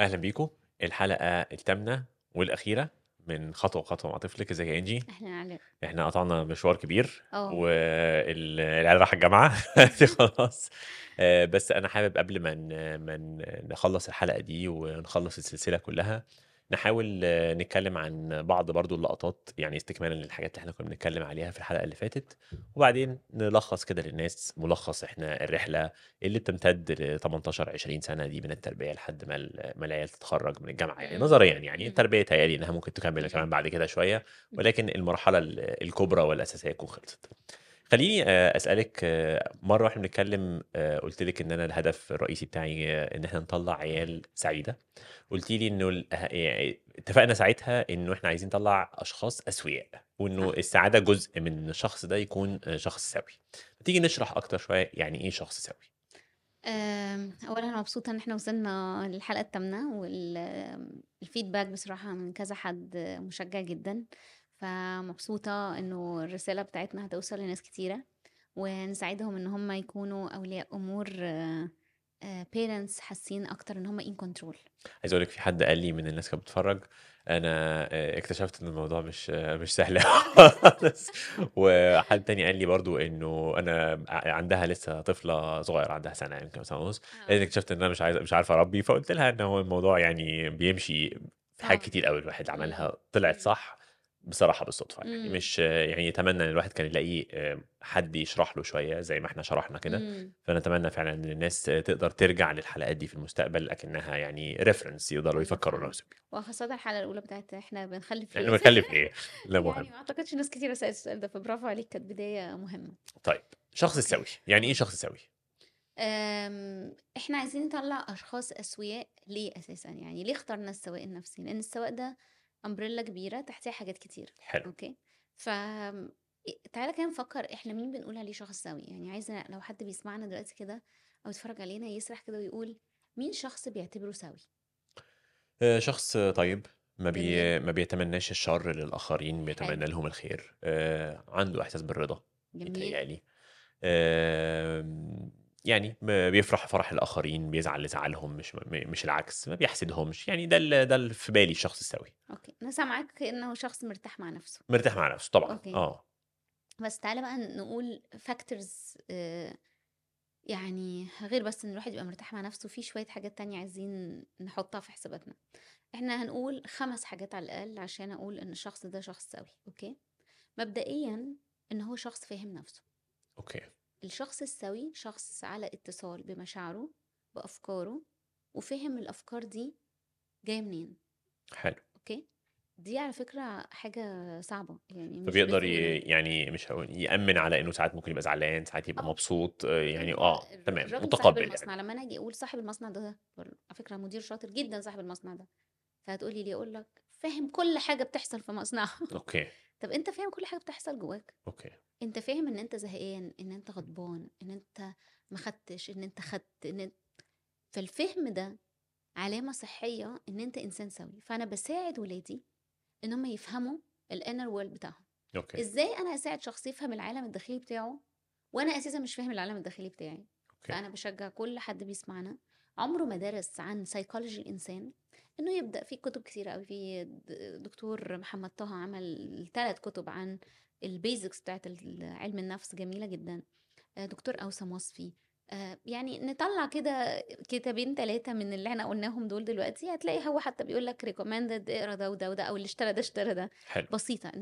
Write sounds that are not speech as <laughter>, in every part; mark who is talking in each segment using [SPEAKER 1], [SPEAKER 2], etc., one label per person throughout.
[SPEAKER 1] أهلا بيكم الحلقة الثامنة والأخيرة من خطوة خطوة مع طفلك. إزيك يا إنجي؟
[SPEAKER 2] أهلًا علاء.
[SPEAKER 1] إحنا قطعنا مشوار كبير. والعيال راح الجامعة. <laughs> دي خلاص. آه، بس أنا حابب قبل ما ن- ما نخلص الحلقة دي ونخلص السلسلة كلها نحاول نتكلم عن بعض برضو اللقطات يعني استكمالا للحاجات اللي إحنا كنا بنتكلم عليها في الحلقة اللي فاتت وبعدين نلخص كده للناس ملخص إحنا الرحلة اللي بتمتد ل 18 20 سنة دي من التربية لحد ما ما العيال تتخرج من الجامعة يعني. نظريا يعني
[SPEAKER 2] إمم.
[SPEAKER 1] التربية تهيألي إنها ممكن تكمل. كمان بعد كده
[SPEAKER 2] إمم.
[SPEAKER 1] ولكن المرحلة ال- الكبرى والأساسية تكون خلصت خليني آه، أسألك آه، مرة وإحنا بنتكلم آه، قلت لك إن أنا الهدف الرئيسي بتاعي إن إحنا نطلع عيال سعيدة. قلت لي إنه ال- يعني اتفقنا ساعتها إنه إحنا عايزين نطلع أشخاص أسوياء وإنه
[SPEAKER 2] صح.
[SPEAKER 1] السعادة جزء من الشخص ده يكون شخص سوي. تيجي نشرح أكتر شوية يعني إيه شخص سوي؟
[SPEAKER 2] آمم، أولًا أنا مبسوطة إن إحنا وصلنا للحلقة التامنة وال آمم، الfeedback بصراحة من كذا حد مشجع جدًا، فمبسوطة إنه الرسالة بتاعتنا هتوصل لناس كتيرة، ونساعدهم إن هم يكونوا أولياء أمور آآ، parents حاسين أكتر إن هم in control.
[SPEAKER 1] عايز أقول لك في حد قال لي من الناس كانت بتتفرج أنا آه، اكتشفت إن الموضوع مش آه، مش سهل <laughs> خالص وحد تاني قال لي برضو إنه أنا عندها لسه طفلة صغيرة عندها سنة يمكن سنة ونص
[SPEAKER 2] آه.
[SPEAKER 1] اكتشفت إن أنا مش عايز مش عارفة أربي فقلت لها إن هو الموضوع يعني بيمشي في حاجات
[SPEAKER 2] آه.
[SPEAKER 1] كتير قوي الواحد. عملها طلعت. صح بصراحة بالصدفة يعني
[SPEAKER 2] إمم.
[SPEAKER 1] مش يعني يتمنى إن الواحد كان يلاقي آه، حد يشرح له شوية زي ما إحنا شرحنا كده
[SPEAKER 2] إمم.
[SPEAKER 1] فنتمنى فعلا إن الناس تقدر ترجع للحلقات دي في المستقبل لكنها يعني ريفرنس يقدروا يفكروا. نفسهم
[SPEAKER 2] وخاصةً الحلقة الأولى باعة إحنا بنخلف
[SPEAKER 1] إحنا
[SPEAKER 2] ليه؟
[SPEAKER 1] بنتكلم في إيه <laughs>
[SPEAKER 2] يعني
[SPEAKER 1] مهم
[SPEAKER 2] ما أعتقدش ناس كتيرة سألت السؤال ده، فبرافو عليك كانت بداية مهمة.
[SPEAKER 1] طيب شخص. سوي يعني
[SPEAKER 2] إيه.
[SPEAKER 1] شخص سوي
[SPEAKER 2] آمم، إحنا عايزين نطلّع أشخاص أسوياء ليه أساسًا؟ يعني ليه اخترنا السواء النفسي؟ لإن السواء ده umbrella كبيرة تحتيها حاجات كتير،
[SPEAKER 1] حلو
[SPEAKER 2] okay؟ ف آمم، إ تعالَ كده نفكّر إحنا مين بنقول عليه شخص سوي؟ يعني عايزة لو حد بيسمعنا دلوقتي كده أو يتفرّج علينا يسرح كده ويقول مين شخص بيعتبره سوي؟
[SPEAKER 1] آه، شخص طيب ما بي. ما بيتمناش الشر للآخرين بيتمنى
[SPEAKER 2] حلو.
[SPEAKER 1] لهم الخير آه، عنده إحساس بالرضا
[SPEAKER 2] جميل.
[SPEAKER 1] آم، يعني بيفرح فرح الآخرين بيزعل لزعلهم مش مش العكس ما بيحسدهمش يعني ده ده اللي في بالي الشخص السوي
[SPEAKER 2] okay، أنا سامعاك كإنه شخص مرتاح مع نفسه.
[SPEAKER 1] مرتاح مع نفسه طبعا
[SPEAKER 2] okay.
[SPEAKER 1] آه
[SPEAKER 2] بس تعالَ بقى نقول factors آآ يعني غير بس إن الواحد يبقى مرتاح مع نفسه، في شوية حاجات تانية عايزين نحطها في حساباتنا. إحنا هنقول 5 حاجات على الأقل عشان أقول إن الشخص ده شخص سوي، okay؟ مبدئيًا إن هو شخص فاهم نفسه.
[SPEAKER 1] okay
[SPEAKER 2] الشخص السوي شخص على اتصال بمشاعره، بأفكاره، وفاهم الأفكار دي جاية منين،
[SPEAKER 1] حلو
[SPEAKER 2] okay؟ دي على فكرة حاجة صعبة، يعني مش
[SPEAKER 1] فبيقدر ي... يعني مش هقول يأمن على إنه ساعات ممكن يبقى زعلان ساعات يبقى
[SPEAKER 2] آه.
[SPEAKER 1] مبسوط آه، يعني آه
[SPEAKER 2] الر
[SPEAKER 1] تمام
[SPEAKER 2] الراجل صاحب
[SPEAKER 1] متقبل
[SPEAKER 2] المصنع
[SPEAKER 1] يعني
[SPEAKER 2] لمّا أنا آجي أقول صاحب المصنع ده على فكرة مدير شاطر جدًا صاحب المصنع ده، فهتقول لي ليه؟ أقول لك فاهم كل حاجة بتحصل في مصنعه.
[SPEAKER 1] أوكي
[SPEAKER 2] طب أنت فاهم كل حاجة بتحصل جواك؟
[SPEAKER 1] أوكي
[SPEAKER 2] أنت فاهم إن أنت زهقان، إن أنت غضبان، إن أنت ما خدتش، إن أنت خدت، إن أنت فالفهم ده علامة صحية إن أنت إنسان سوي، فأنا باساعد ولادي إن هم يفهموا الinner world بتاعهم.
[SPEAKER 1] أوكي
[SPEAKER 2] إزاي أنا أساعد شخص يفهم العالم الداخلي بتاعه وأنا أساسًا مش فاهم العالم الداخلي بتاعي؟
[SPEAKER 1] أوكي
[SPEAKER 2] فأنا باشجّع كل حد بيسمعنا عمره ما درس عن psychology الإنسان إنه يبدأ في كتب كتيرة أوي، في دكتور محمد طه عمل 3 كتب عن الbasics بتاعة ال علم النفس جميلة جدًا، آآ دكتور أوسم وصفي، آآ يعني نطلّع كده كتابين 3 من اللي إحنا قُلناهم دول دلوقتي، هتلاقي هو حتى بيقول لك recommended إقرا ده وده وده، أو اللي اشترى ده اشترى ده،
[SPEAKER 1] حلو.
[SPEAKER 2] بسيطة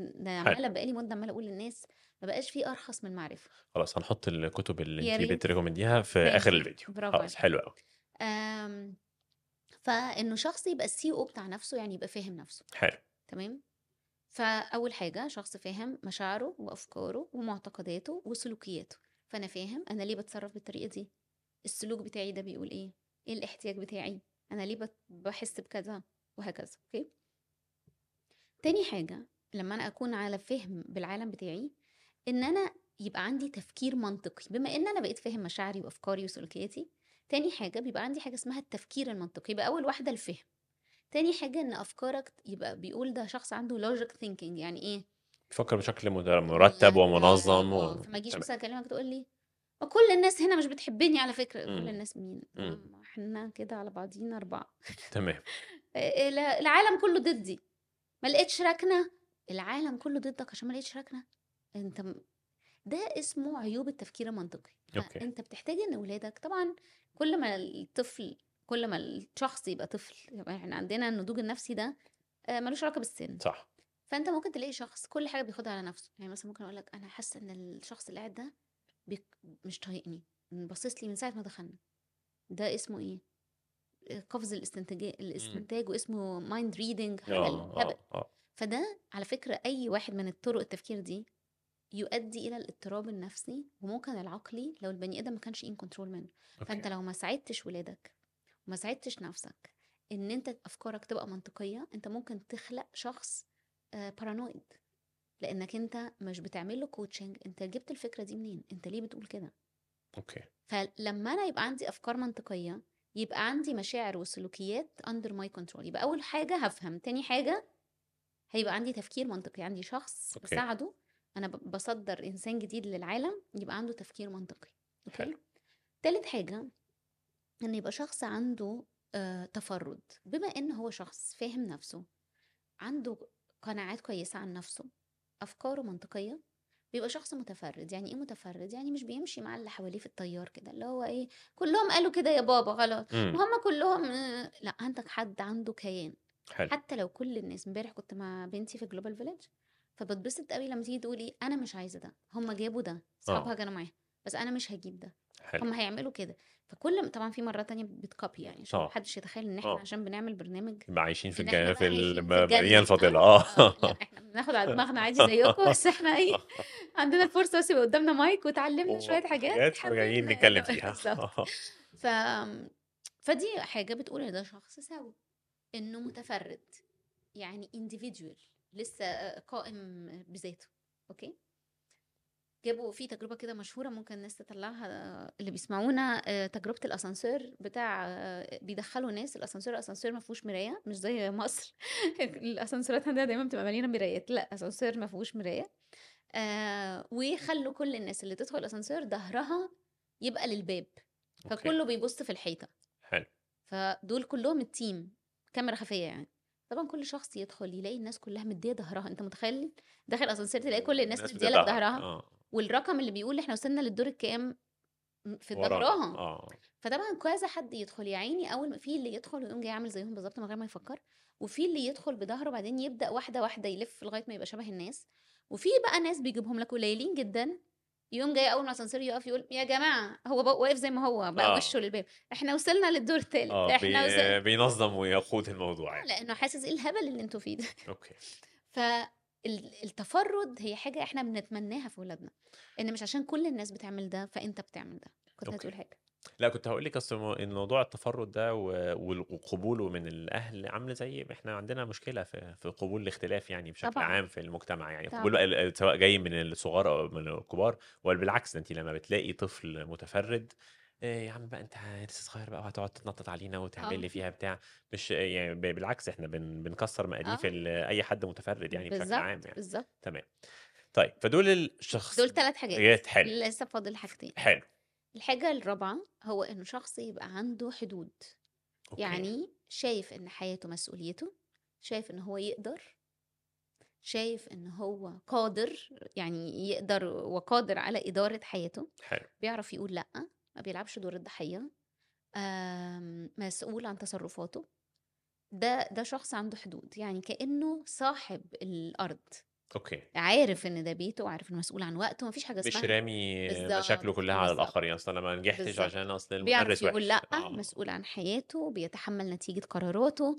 [SPEAKER 1] حلو.
[SPEAKER 2] عمّالة بقى لي مدة عمّالة أقول للناس ما بقاش في أرخص من المعرفة.
[SPEAKER 1] خلاص هنحط الكتب اللي انت. بتريكومنديها في
[SPEAKER 2] آخر
[SPEAKER 1] الفيديو.
[SPEAKER 2] برافو
[SPEAKER 1] خلاص. حلو قوي
[SPEAKER 2] فإنه شخص يبقى الCEO بتاع نفسه يعني يبقى فاهم نفسه،
[SPEAKER 1] حلو.
[SPEAKER 2] تمام؟ فأول حاجة شخص فاهم مشاعره وأفكاره ومعتقداته وسلوكياته، فأنا فاهم أنا ليه باتصرف بالطريقة دي، السلوك بتاعي ده بيقول إيه، إيه الاحتياج بتاعي، أنا ليه بت باحس بكذا؟ وهكذا، أوكي؟ تاني حاجة لمّا أنا أكون على فِهْم بالعالم بتاعي، إن أنا يبقى عندي تفكير منطقي، بما إن أنا بقيت فاهم مشاعري وأفكاري وسلوكياتي، تاني حاجة بيبقى عندي حاجة اسمها التفكير المنطقي، يبقى أول واحدة الفهم، تاني حاجة إن أفكارك يبقى بيقول ده شخص عنده logic thinking يعني إيه؟
[SPEAKER 1] تفكر بشكل مرتب
[SPEAKER 2] يعني
[SPEAKER 1] ومنظم
[SPEAKER 2] آه،
[SPEAKER 1] و...
[SPEAKER 2] فما أجيش
[SPEAKER 1] تمام
[SPEAKER 2] مثلًا أكلمك تقول لي ما كل الناس هنا مش بتحبني على فكرة، كل. الناس مين؟
[SPEAKER 1] مم.
[SPEAKER 2] ما إحنا كده على بعضينا 4
[SPEAKER 1] تمام. <laughs>
[SPEAKER 2] العالم كله ضدي، ما لقيتش ركنة، العالم كله ضدك عشان ما لقيتش ركنة، أنت م ده اسمه عيوب التفكير المنطقي،
[SPEAKER 1] أوكي.
[SPEAKER 2] فأنت بتحتاج إن ولادك طبعًا كل ما الطفل كل ما الشخص يبقى طفل، يبقى إحنا عندنا النضوج النفسي ده آآ ما لوش علاقة بالسن،
[SPEAKER 1] صح.
[SPEAKER 2] فأنت ممكن تلاقي شخص كل حاجة بياخدها على نفسه، يعني مثلًا ممكن أقول لك أنا حاسة إن الشخص اللي قاعد ده مش طايقني، باصص لي من ساعة ما دخلنا، ده اسمه؟ آآ القفز الاستنتاجي
[SPEAKER 1] إمم.
[SPEAKER 2] الاستنتاج واسمه reading هبل،
[SPEAKER 1] آه،. آه، آه.
[SPEAKER 2] فده على فكرة أي واحد من الطرق التفكير دي يؤدي إلى الاضطراب النفسي وممكن العقلي لو البني آدم ما كانش in control منه،
[SPEAKER 1] أوكي.
[SPEAKER 2] لو ما ساعدتش ولادك وما ساعدتش نفسك إن أنت أفكارك تبقى منطقية، أنت ممكن تخلق شخص آآ paranoid لإنك أنت مش بتعمل له coaching أنت جبت الفكرة دي منين؟ أنت ليه بتقول كده؟
[SPEAKER 1] أوكي.
[SPEAKER 2] فلما أنا يبقى عندي أفكار منطقية، يبقى عندي مشاعر وسلوكيات under my control يبقى أول حاجة هافهم، تاني حاجة هيبقى عندي تفكير منطقي، عندي شخص
[SPEAKER 1] أوكي.
[SPEAKER 2] باساعده أنا ب باصدّر إنسان جديد للعالم يبقى عنده تفكير منطقي،؟
[SPEAKER 1] حلو.
[SPEAKER 2] تالت حاجة إن يبقى شخص عنده آآ تفرُّد، بما إن هو شخص فاهم نفسه، عنده قناعات كويسة عن نفسه، أفكاره منطقية، بيبقى شخص متفرِّد، يعني إيه متفرِّد؟ يعني مش بيمشي مع اللي حواليه في التيار كده، اللي هو إيه، كلّهم قالوا كده يا بابا خلاص،
[SPEAKER 1] إمم.
[SPEAKER 2] ما هم كلّهم آآ لأ، عندك حد عنده كيان،
[SPEAKER 1] حلو.
[SPEAKER 2] حتى لو كل الناس امبارح كنت مع بنتي في global village فباتبسط أوي لمّا تيجي تقولي أنا مش عايزة ده، هم جابوا ده، أصحابها
[SPEAKER 1] آه.
[SPEAKER 2] كانوا معاها، بس أنا مش هاجيب ده،
[SPEAKER 1] حلو.
[SPEAKER 2] هم هيعملوا كده، فكل طبعًا في مرات تانية بتcopy يعني عشان
[SPEAKER 1] آه.
[SPEAKER 2] حدش يتخيل إن إحنا
[SPEAKER 1] آه.
[SPEAKER 2] عشان بنعمل برنامج
[SPEAKER 1] يبقى عايشين في
[SPEAKER 2] إن
[SPEAKER 1] الج
[SPEAKER 2] إحنا
[SPEAKER 1] في
[SPEAKER 2] الجنة،
[SPEAKER 1] الفاضلة،
[SPEAKER 2] آه،
[SPEAKER 1] آه.
[SPEAKER 2] لأ إحنا بناخد على دماغنا عادي زيكم، بس إحنا إيه، <laughs> عندنا الفرصة بس يبقى قدامنا مايك واتعلمنا شوية حاجات حابين
[SPEAKER 1] نتكلم <laughs> فيها. <laughs>
[SPEAKER 2] ف فدي حاجة بتقول إن ده شخص سوي، إنه متفرِّد، يعني individual لسه قائم بذاته، أوكي؟ جابوا في تجربة كده مشهورة ممكن الناس تطلّعها اللي بيسمعونا آآ تجربة الأسانسير بتاع بيدخّلوا ناس الأسانسير الأسانسير ما فيهوش مراية مش زي مصر <laughs> الأسانسيرات عندنا دايمًا بتبقى مليانة مرايات، لأ أسانسير ما فيهوش مراية آآ ويخلّوا كل الناس اللي تدخل الأسانسير ضهرها يبقى للباب،. فكله بيبُص في الحيطة.
[SPEAKER 1] حلو.
[SPEAKER 2] فدول كلّهم الteam كاميرا خفية يعني، طبعًا كل شخص يدخل يلاقي الناس كلّها مديّة ضهرها، أنت متخيل؟ داخل أسانسير تلاقي كل الناس مديّة لك
[SPEAKER 1] ضهرها، آه.
[SPEAKER 2] والرقم اللي بيقول إحنا وصلنا للدور الكام؟ في ضهرها،
[SPEAKER 1] آه.
[SPEAKER 2] فطبعًا كذا حد يدخل، يا عيني أول ما في اللي يدخل ويقوم جاي عامل زيهم بالضبط من غير ما يفكّر، وفي اللي يدخل بضهره وبعدين يبدأ واحدة، واحدة يلِف لغاية ما يبقى شبه الناس، وفي بقى ناس بيجيبهم لك قليلين جدًا، يقوم جاي أول ما الأسانسير يقف يقول يا جماعة هو ب واقف زي ما هو بقى وشه
[SPEAKER 1] آه.
[SPEAKER 2] للباب، إحنا وصلنا للدور التالت،
[SPEAKER 1] آه،
[SPEAKER 2] إحنا وص
[SPEAKER 1] بي بينظّم ويقود الموضوع يعني.
[SPEAKER 2] لإنه حاسس إيه الهبل اللي أنتم فيه ده.
[SPEAKER 1] أوكي.
[SPEAKER 2] فال التفرُّد هي حاجة إحنا بنتمناها في ولادنا، إن مش عشان كل الناس بتعمل ده فأنت بتعمل ده، كنت
[SPEAKER 1] أوكي.
[SPEAKER 2] هتقول حاجة.
[SPEAKER 1] لأ كنت هاقول لِك أصل مو الموضوع التفرُّد ده و وال وقبوله من الأهل عاملة زي ما إحنا عندنا مشكلة في في قبول الاختلاف يعني بشكل
[SPEAKER 2] طبعًا.
[SPEAKER 1] عام في المجتمع يعني، قبول
[SPEAKER 2] طبعًا.
[SPEAKER 1] ال ال سواء جاي من الصغار أو من الكبار، بل بالعكس ده أنتِ لمّا بتلاقي طفل متفرِّد آآ يا عم بقى أنت لسه صغير بقى وهتقعد تتنطط علينا وتعمل لي
[SPEAKER 2] آه.
[SPEAKER 1] فيها بتاع، مش يعني ب بالعكس إحنا بن بنكسّر مقاديف
[SPEAKER 2] آه.
[SPEAKER 1] ال أي حد متفرِّد يعني بشكل عام يعني.
[SPEAKER 2] بالضبط.
[SPEAKER 1] تمام. طيب فدول الشخص
[SPEAKER 2] دول 3 حاجات،
[SPEAKER 1] حاجات حلو.
[SPEAKER 2] لسه فاضل حاجتين.
[SPEAKER 1] حلو.
[SPEAKER 2] الحاجة الرابعة هو إنه شخص يبقى عنده حدود،
[SPEAKER 1] أوكي.
[SPEAKER 2] يعني شايف إن حياته مسؤوليته، شايف إن هو يقدر، شايف إن هو قادر، يعني يقدر وقادر على إدارة حياته،
[SPEAKER 1] حلو.
[SPEAKER 2] بيعرف يقول لأ، ما بيلعبش دور الضحية، مسؤول عن تصرفاته، ده ده شخص عنده حدود، يعني كإنه صاحب الأرض.
[SPEAKER 1] أوكي.
[SPEAKER 2] عارف إن ده بيته وعارف إنه مسؤول عن وقته، ما فيش حاجة
[SPEAKER 1] مش
[SPEAKER 2] اسمها
[SPEAKER 1] رامي مشاكله كلّها على
[SPEAKER 2] بالضبط،
[SPEAKER 1] الآخرين، أصل أنا ما نجحتش
[SPEAKER 2] بالضبط.
[SPEAKER 1] عشان
[SPEAKER 2] بيعرف
[SPEAKER 1] المدرس وِحِش.
[SPEAKER 2] لأ،
[SPEAKER 1] آه.
[SPEAKER 2] مسؤول عن حياته، بيتحمّل نتيجة قراراته،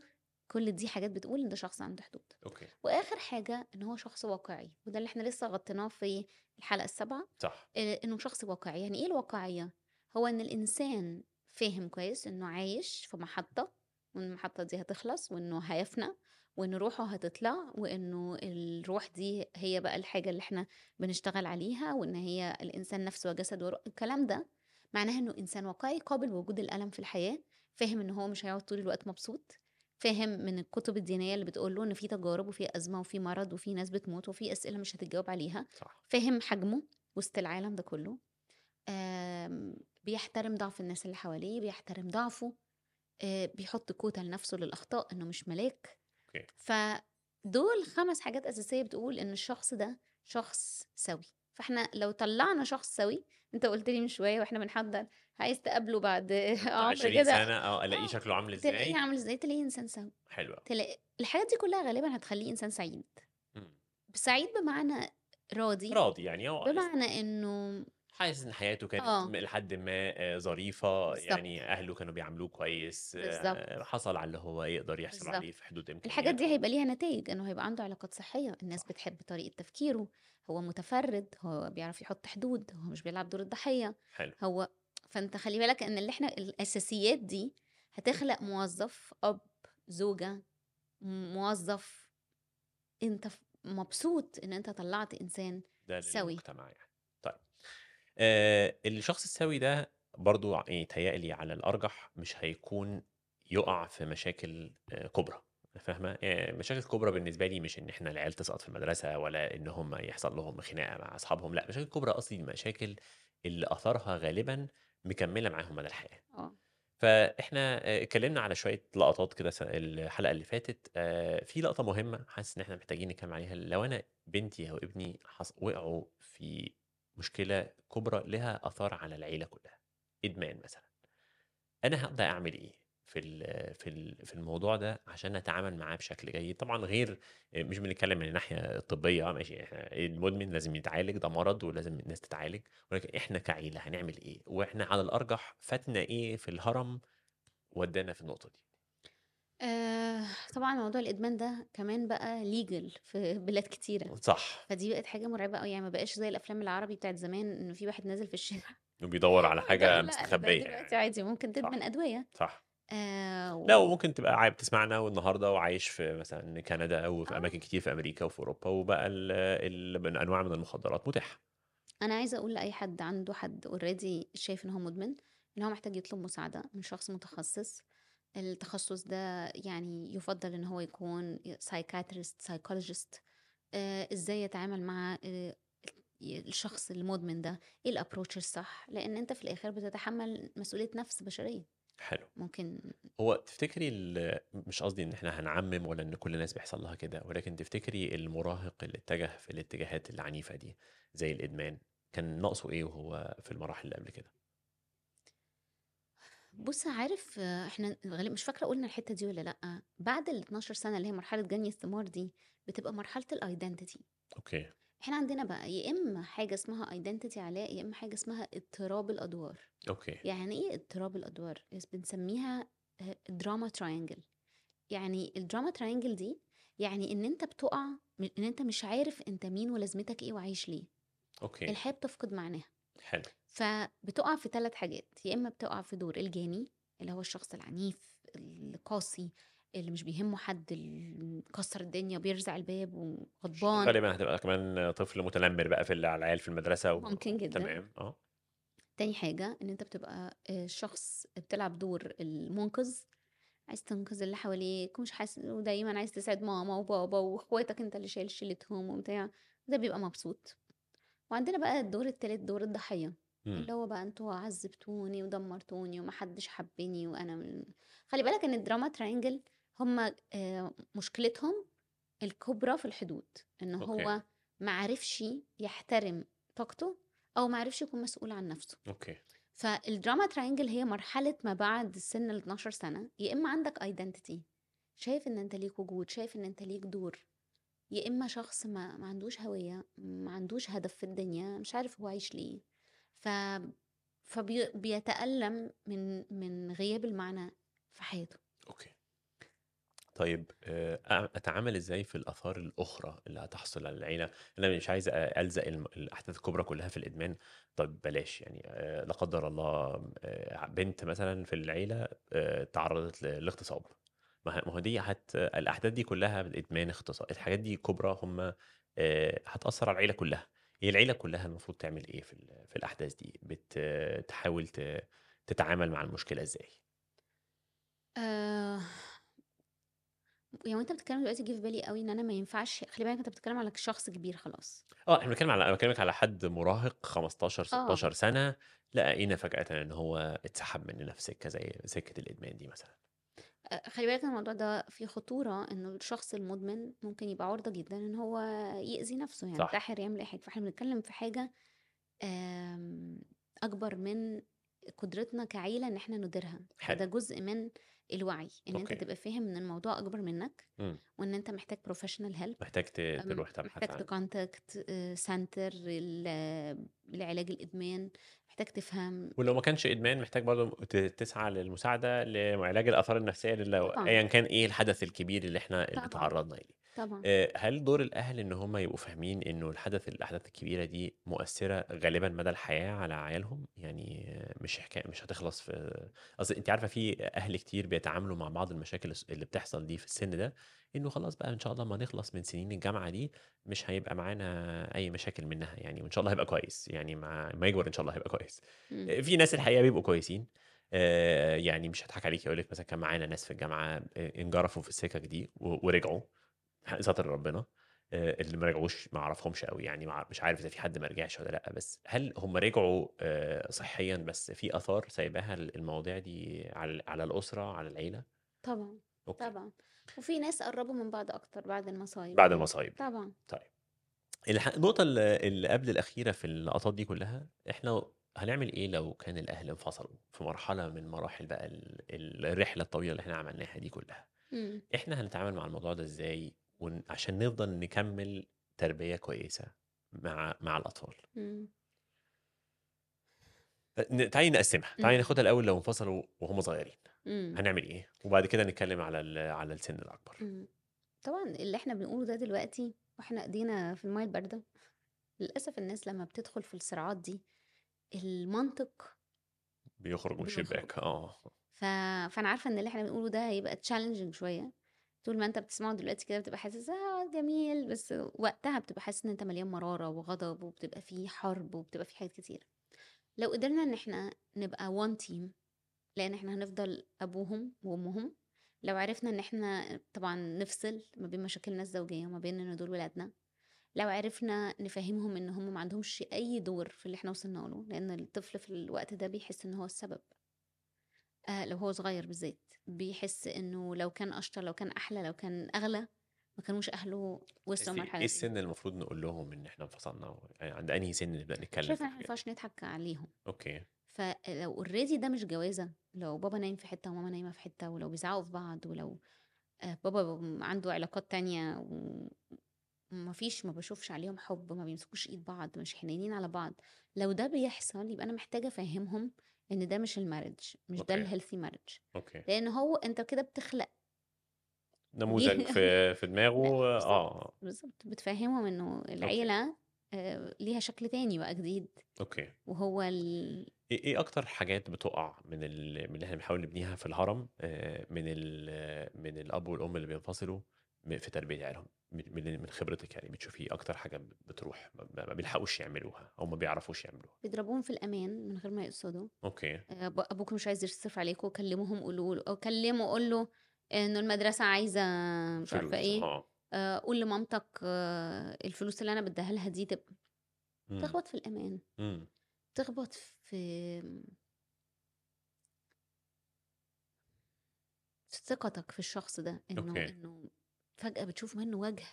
[SPEAKER 2] كل دي حاجات بتقول إن ده شخص عنده حدود.
[SPEAKER 1] أوكي.
[SPEAKER 2] وآخر حاجة إن هو شخص واقعي، وده اللي إحنا لسه غطيناه في الحلقة السابعة،
[SPEAKER 1] صح.
[SPEAKER 2] آآ إنه شخص واقعي، يعني إيه الواقعية؟ هو إن الإنسان فاهم كويس إنه عايش في محطة، وإن المحطة دي هتخلص، وإنه هيفنى، وإن روحه هتطلع، وإنه الروح دي هي بقى الحاجة اللي إحنا بنشتغل عليها، وإن هي الإنسان نفس وجسد وروح، الكلام ده معناه إنه إنسان واقعي قابل لوجود الألم في الحياة، فاهم إن هو مش هيقعد طول الوقت مبسوط، فاهم من الكتب الدينية اللي بتقول له إن في تجارب وفي أزمة وفي مرض وفي ناس بتموت وفي أسئلة مش هتتجاوب عليها،
[SPEAKER 1] صح.
[SPEAKER 2] فاهم حجمه وسط العالم ده كله، آمم بيحترم ضعف الناس اللي حواليه، بيحترم ضعفه، آآ بيحط كوتا لنفسه للأخطاء إنه مش ملاك، فدول 5 حاجات أساسية بتقول إن الشخص ده شخص سوي، فإحنا لو طلّعنا شخص سوي أنت قُلت لي من شوية وإحنا بنحضّر عايز تقابله بعد <laughs> عُمر
[SPEAKER 1] 20
[SPEAKER 2] كده.
[SPEAKER 1] سنة آه، ألاقيه
[SPEAKER 2] آه،
[SPEAKER 1] شكله عامل
[SPEAKER 2] تلاقيه
[SPEAKER 1] إزاي؟
[SPEAKER 2] عامل إزاي، تلاقيه إنسان سوي،
[SPEAKER 1] حلو.
[SPEAKER 2] تلاقي الحاجات دي كلّها غالبًا هتخلّيه إنسان سعيد،
[SPEAKER 1] إمم.
[SPEAKER 2] سعيد بمعنى راضي،
[SPEAKER 1] راضي يعني اس
[SPEAKER 2] بمعنى إنه
[SPEAKER 1] حاسس إن حياته كانت
[SPEAKER 2] آه.
[SPEAKER 1] م إلى حدٍ ما آآ ظريفة،
[SPEAKER 2] بالضبط.
[SPEAKER 1] يعني أهله كانوا بيعاملوه كويس،
[SPEAKER 2] بالضبط.
[SPEAKER 1] آآ حصل على اللي هو يقدر يحصل
[SPEAKER 2] بالضبط.
[SPEAKER 1] عليه في حدود
[SPEAKER 2] الحاجات دي. هيبقى ليها نتايج، إنه هيبقى عنده علاقات صحية، الناس. بتحب طريقة تفكيره، هو متفرّد، هو بيعرف يحط حدود، هو مش بيلعب دور الضحية،
[SPEAKER 1] حلو.
[SPEAKER 2] هو فأنت خلّي بالك إن اللي إحنا الأساسيات دي هتخلق موظف، أب، زوجة، موظف، أنت ف مبسوط إن أنت طلّعت إنسان
[SPEAKER 1] ده
[SPEAKER 2] سوي.
[SPEAKER 1] للمجتمع يعني. آآ الشخص السوي ده برضه ع يتهيأ لي على الأرجح مش هيكون يُقع في مشاكل آآ كُبرى، فاهمة؟ آآ مشاكل كُبرى بالنسبة لي مش إن إحنا العيال تسقط في المدرسة ولا إن هم يحصل لهم خناقة مع أصحابهم، لأ، مشاكل كُبرى قصدي المشاكل اللي أثرها غالبًا مكمّلة معاهم مدى الحياة.
[SPEAKER 2] آه.
[SPEAKER 1] فإحنا آآ اتكلّمنا على شوية لقطات كده س الحلقة اللي فاتت، آآ في لقطة مهمة حاسس إن إحنا محتاجين نتكلّم عليها، لو أنا بنتي أو ابني وقعوا في مشكلة كُبرى ليها آثار على العيلة كلّها، إدمان مثلًا، أنا هابدأ أعمل إيه في في في الموضوع ده عشان أتعامل معاه بشكل جيد؟ طبعًا غير مش بنتكلّم من الناحية الطبية، آه ماشي إحنا المدمن لازم يتعالج، ده مرض ولازم الناس تتعالج، ولكن إحنا كعيلة هنعمل إيه؟ وإحنا على الأرجح فاتنا إيه في الهرم ودّانا في النقطة دي؟
[SPEAKER 2] آآ طبعًا موضوع الإدمان ده كمان بقى legal في <laughs> بلاد كتيرة،
[SPEAKER 1] صح.
[SPEAKER 2] فدي بقت حاجة مرعبة أوي، يعني ما بقاش زي الأفلام العربي بتاعة زمان إنه في واحد نازل في الشارع
[SPEAKER 1] وبيدوّر على <laughs> حاجة
[SPEAKER 2] لأ، ده
[SPEAKER 1] مستخبية
[SPEAKER 2] دلوقتي
[SPEAKER 1] يعني.
[SPEAKER 2] عادي ممكن
[SPEAKER 1] صح.
[SPEAKER 2] تدمن أدوية.
[SPEAKER 1] صح.
[SPEAKER 2] آآ
[SPEAKER 1] لأ،
[SPEAKER 2] و
[SPEAKER 1] وممكن تبقى عا بتسمعنا والنهاردة وعايش في مثلًا كندا أو في
[SPEAKER 2] آه.
[SPEAKER 1] أماكن كتير في أمريكا وفي أوروبا، وبقى ال ال من أنواع من المخدرات متاحة.
[SPEAKER 2] أنا عايزة أقول لأي حد عنده حد already شايف إن هو مدمن، إن هو محتاج يطلب مساعدة من شخص متخصص، التخصص ده يعني يُفضّل إن هو يكون psychiatrist، psychologist آآ إزاي يتعامل مع آآ الشخص المدمن ده، إيه الapproach الصح، لإن أنت في الآخر بتتحمّل مسؤولية نَفْس بشرية،
[SPEAKER 1] حلو.
[SPEAKER 2] ممكن
[SPEAKER 1] هو تفتكري مش قصدي إن إحنا هنعمم ولا إن كل الناس بيحصل لها كده، ولكن تفتكري المراهق اللي اتجه في الاتجاهات العنيفة دي زي الإدمان، كان ناقصه إيه وهو في المراحل اللي قبل كده؟
[SPEAKER 2] بُص عارف إحنا غالب مش فاكرة قُلنا الحتّة دي والّا لأ، بعد ال12 سَنة اللي هي مرحلة جني الثمار دي، بتبقى مرحلة الidentity.
[SPEAKER 1] أوكي.
[SPEAKER 2] إحنا عندنا بقى يا إمّا حاجة اسمها identity عالية، يا إمّا حاجة اسمها اضطراب الأدوار.
[SPEAKER 1] أوكي.
[SPEAKER 2] يعني إيه اضطراب الأدوار؟ اس بنسميها آآ drama triangle. يعني الdrama triangle دي، يعني إن أنت بتُقع م إن أنت مش عارف أنت مين ولازمتك إيه وعايش ليه.
[SPEAKER 1] أوكي.
[SPEAKER 2] الحياة بتفقد معناها.
[SPEAKER 1] حلو.
[SPEAKER 2] فبتُقع في 3 حاجات، يا إمّا بتُقع في دور الجاني، اللي هو الشخص العنيف، القاسي، اللي مش بيهمه حد، مكسّر الدنيا وبيرزع الباب وغضبان.
[SPEAKER 1] غالبًا هتبقى كمان طفل متنمر بقى في على العيال في المدرسة و
[SPEAKER 2] ممكن جدًا.
[SPEAKER 1] تمام، آه.
[SPEAKER 2] تاني حاجة إن أنت بتبقى آآ شخص بتلعب دور المُنقذ، عايز تنقذ اللي حواليك ومش حاس ودايمًا عايز تسعد ماما وبابا وأخواتك أنت اللي شايل شيلتهم وبتاع، ده بيبقى مبسوط. وعندنا بقى الدور التالت دور الضحية،
[SPEAKER 1] إمم.
[SPEAKER 2] اللي هو بقى أنتم عذّبتوني ودمّرتوني وما حدش حبّني وأنا م خلّي بالك إن الdrama triangle هم آآ مشكلتهم الكُبرى في الحدود،
[SPEAKER 1] أوكي.
[SPEAKER 2] هو ما عرفش يحترم طاقته أو ما عرفش يكون مسؤول عن نَفْسه.
[SPEAKER 1] أوكي.
[SPEAKER 2] فالdrama triangle هي مرحلة ما بعد سِن ال12 سَنة، يا إمّا عندك identity شايف إن أنت ليك وجود، شايف إن أنت ليك دور، يا إمّا شخص ما ما عندوش هوية، ما عندوش هدف في الدنيا، مش عارف هو عايش ليه. ف فبي بيتألم من من غياب المعنى في حياته.
[SPEAKER 1] أوكي. طيب آآ أ أتعامل إزاي في الآثار الأخرى اللي هتحصل على العيلة؟ أنا مش عايز الم الأحداث الكُبرى كلّها في الإدمان، طب بلاش يعني آآ لا قدّر الله آآ بنت مثلًا في العيلة آآ اتعرّضت ل لاغتصاب، ما هو دي هت الأحداث دي كلّها إدمان، اغتصا الحاجات دي كُبرى هم آآ هتأثّر على العيلة كلّها، هي العيلة كلّها المفروض تعمل إيه في في الأحداث دي؟ بت تحاول ت تتعامل مع المشكلة إزاي؟
[SPEAKER 2] آآ يعني وأنت بتتكلم دلوقتي جه في بالي أوي إن أنا ما ينفعش خلّي بالك أنت بتتكلم على شخص كبير خلاص.
[SPEAKER 1] آه، إحنا بنتكلم على أنا باكلمِك على حد مراهق 15،
[SPEAKER 2] آه.
[SPEAKER 1] 16 سَنة، لقينا فجأةً إن هو اتسحب مننا في سكة زي سكة الإدمان دي مثلًا.
[SPEAKER 2] أ خلّي بالك الموضوع ده فيه خطورة، إنه الشخص المُدمن ممكن يبقى عُرضة جدًا إن هو يأذي نَفْسه، يعني
[SPEAKER 1] صح.
[SPEAKER 2] ينتحر، يعمل أي حاجة، فإحنا بنتكلّم في حاجة آمم أكبر من قدرتنا كعيلة إن إحنا نديرها،
[SPEAKER 1] حلو.
[SPEAKER 2] فده جزء من الوعي، أنت
[SPEAKER 1] أوكي.
[SPEAKER 2] تبقى فاهم إن الموضوع أكبر منّك
[SPEAKER 1] إمم.
[SPEAKER 2] وإن أنت محتاج professional help
[SPEAKER 1] محتاج تروح تبحث
[SPEAKER 2] محتاج آآ center ل لعلاج الإدمان، محتاج تفهم
[SPEAKER 1] ولو ما كانش إدمان محتاج برضه تسعى للمساعدة لعلاج لو
[SPEAKER 2] طبعًا.
[SPEAKER 1] أيًا كان إيه الحدث الكبير اللي إحنا اللي
[SPEAKER 2] طبعًا.
[SPEAKER 1] اتعرّضنا إليه.
[SPEAKER 2] طبعًا.
[SPEAKER 1] آآ هل دور الأهل إن هم يبقوا فاهمين إنه الحدث الأحداث الكبيرة دي مؤثّرة غالبًا مدى الحياة على عيالهم؟ يعني مش حكا مش هتخلص في أصل أنتِ عارفة في أهل كتير بيتعاملوا مع بعض المشاكل اللي بتحصل دي في السِن ده، إنه خلاص بقى إن شاء الله أمّا نخلص من سنين الجامعة دي مش هيبقى معانا أي مشاكل منها يعني وإن شاء الله هيبقى كويس، يعني مع أمّا يكبر إن شاء الله هيبقى كويس. آآ في ناس الحقيقة بيبقوا كويسين، آآ يعني مش هاضحك عليكِ أقول لِك مثلًا كان معانا ناس في الجامعة آآ انجرفوا في السِكَك دي ورجعوا، ح ستر ربنا، آآ اللي ما رجعوش ما أعرفهمش أوي يعني مش عارف إذا في حد ما رجعش والّا لأ، بس هل هم رجعوا آآ صحيًا بس في آثار سايباها ال المواضيع دي على على الأسرة، على العيلة؟
[SPEAKER 2] طبعًا،
[SPEAKER 1] أوكي.
[SPEAKER 2] طبعًا. وفي ناس قرّبوا من بعض أكتر بعد المصايب
[SPEAKER 1] بعد. المصايب.
[SPEAKER 2] طبعًا.
[SPEAKER 1] طيب. النقطة ال اللي قبل الأخيرة في اللقطات دي كلّها، إحنا هنعمل إيه لو كان الأهل انفصلوا في مرحلة من مراحل بقى ال ال الرحلة الطويلة اللي إحنا عملناها دي كلّها؟
[SPEAKER 2] إمم.
[SPEAKER 1] إحنا هنتعامل مع الموضوع ده إزاي ون عشان نفضل نكمّل تربية كويسة مع مع ن تعالي نقسّمها، تعالي. ناخدها الأول لو انفصلوا وهُم صغيرين،
[SPEAKER 2] إمم.
[SPEAKER 1] هنعمل إيه؟ وبعد كده نتكلّم على على السِن الأكبر.
[SPEAKER 2] إمم. طبعًا اللي إحنا بنقوله ده دلوقتي وإحنا إيدينا في المَيّة الباردة، للأسف الناس لمّا بتدخل في الصراعات دي، المنطق
[SPEAKER 1] بيخرج من. الشباك، آه.
[SPEAKER 2] ف فأنا عارفة إن اللي إحنا بنقوله ده هيبقى challenging شوية، طول ما أنت بتسمعه دلوقتي كده بتبقى حاسس آه جميل، بس وقتها بتبقى حاسس إن أنت مليان مرارة وغضب وبتبقى في حرب وبتبقى في حاجات كتيرة. لو قدرنا إن إحنا نبقى one team لإن إحنا هنفضل أبوهم وأمهم، لو عرفنا إن إحنا طبعًا نفصل ما بين مشاكلنا الزوجية وما بين إن دول ولادنا، لو عرفنا نفهّمهم إن هم ما عندهمش أي دور في اللي إحنا وصلنا له، لإن الطفل في الوقت ده بيحس إن هو السبب. آآ لو هو صغير بالذات، بيحس إنه لو كان أشطر، لو كان أحلى، لو كان أغلى، ما كانوش أهله وصلوا
[SPEAKER 1] تحسّي
[SPEAKER 2] المرحلة
[SPEAKER 1] إيه
[SPEAKER 2] دي.
[SPEAKER 1] السِن اللي المفروض نقول لهم إن إحنا انفصلنا يعني عند أنهي سِن نبدأ نتكلّم
[SPEAKER 2] إن إحنا ما؟ ينفعش نضحك عليهم.
[SPEAKER 1] أوكي.
[SPEAKER 2] فلو already ده مش جوازة، لو بابا نايم في حتّة وماما نايمة في حتّة ولو بيزعقوا في بعض ولو آآ بابا عنده علاقات تانية وما فيش ما باشوفش عليهم حُب، ما بيمسكوش إيد بعض، مش حنيّنين على بعض، لو ده بيحصل يبقى أنا محتاجة أفهّمهم إن ده مش الmarriage مش ده. الhealthy marriage
[SPEAKER 1] أوكي.
[SPEAKER 2] لإن هو أنت كده بتخلق
[SPEAKER 1] نموذج <laughs> في في دماغه
[SPEAKER 2] بالضبط،
[SPEAKER 1] آه.
[SPEAKER 2] بالضبط. بتفهّمهم إنه العيلة آآ ليها شكل تاني بقى جديد،
[SPEAKER 1] أوكي.
[SPEAKER 2] وهو ال
[SPEAKER 1] إيه إيه أكتر حاجات بتُقع من ال من اللي إحنا بنحاول نبنيها في الهرم آآ من ال من الأب والأم اللي بينفصلوا في تربية عيالهم؟ من خبرتِك يعني بتشوفي أكتر حاجة بتروح ما بيلحقوش يعملوها أو ما بيعرفوش يعملوها؟
[SPEAKER 2] بيضربوهم في الأمان من غير ما يقصدوا.
[SPEAKER 1] أوكي.
[SPEAKER 2] آآ ب أبوكم مش عايز يصرف عليكم، كلموهم قولوا له أو كلمه قُل له إنه المدرسة عايزة مش عارفة
[SPEAKER 1] فلوس
[SPEAKER 2] إيه،
[SPEAKER 1] آه.
[SPEAKER 2] آآ قُل لمامتك الفلوس اللي أنا بادّيها لها دي تبقى. تخبط في الأمان،
[SPEAKER 1] إمم.
[SPEAKER 2] تخبط في في ثقتك في الشخص ده، إنه
[SPEAKER 1] أوكي.
[SPEAKER 2] إنه فجأة بتشوف منه وجه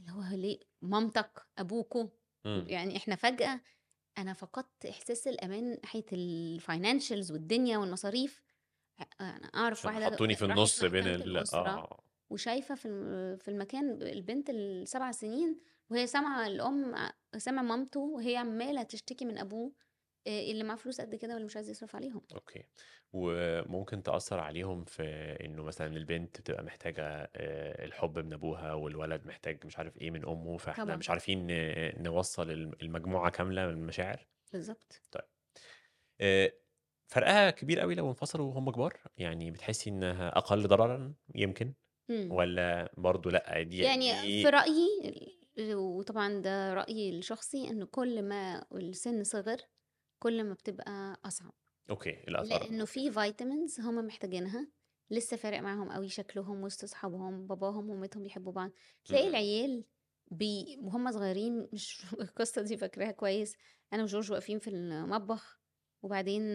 [SPEAKER 2] اللي هو ليه مامتك، أبوكم،
[SPEAKER 1] إمم.
[SPEAKER 2] يعني إحنا فجأة أنا فقدت إحساس الأمان ناحية الfinancials والدنيا والمصاريف، أنا أعرف واحدة
[SPEAKER 1] حطّوني في النُص بين ال
[SPEAKER 2] الأسرة
[SPEAKER 1] آه.
[SPEAKER 2] وشايفة في في المكان البنت ال7 سنين وهي سامعة الأم سامعة مامته وهي عمّالة تشتكي من أبوه اللي معاه فلوس قد كده واللي مش عايز يصرف عليهم.
[SPEAKER 1] أوكي. وممكن تأثّر عليهم في إنه مثلًا البنت بتبقى محتاجة آآ الحُب من أبوها والولد محتاج مش عارف إيه من أمه، فإحنا
[SPEAKER 2] طبعًا.
[SPEAKER 1] مش عارفين نوصّل الم المجموعة كاملة من المشاعر؟
[SPEAKER 2] بالضبط.
[SPEAKER 1] طيب. آآ فرقها كبير أوي لو انفصلوا وهُم كبار؟ يعني بتحسّي إنها أقل ضررًا يمكن
[SPEAKER 2] إمم.
[SPEAKER 1] والّا برضه لأ دي
[SPEAKER 2] يعني
[SPEAKER 1] دي
[SPEAKER 2] في رأيي ال وطبعًا ده رأيي الشخصي، إن كل ما السِن صغر، كل ما بتبقى أصعب.
[SPEAKER 1] أوكي. الآثار
[SPEAKER 2] لإنه في vitamins هم محتاجينها، لسه فارق معاهم أوي شكلهم وسط أصحابهم، باباهم ومامتهم بيحبوا بعض، تلاقي. العيال بي وهُم صغيرين مش <laughs> القصة دي فاكراها كويس، أنا وجورج واقفين في المطبخ وبعدين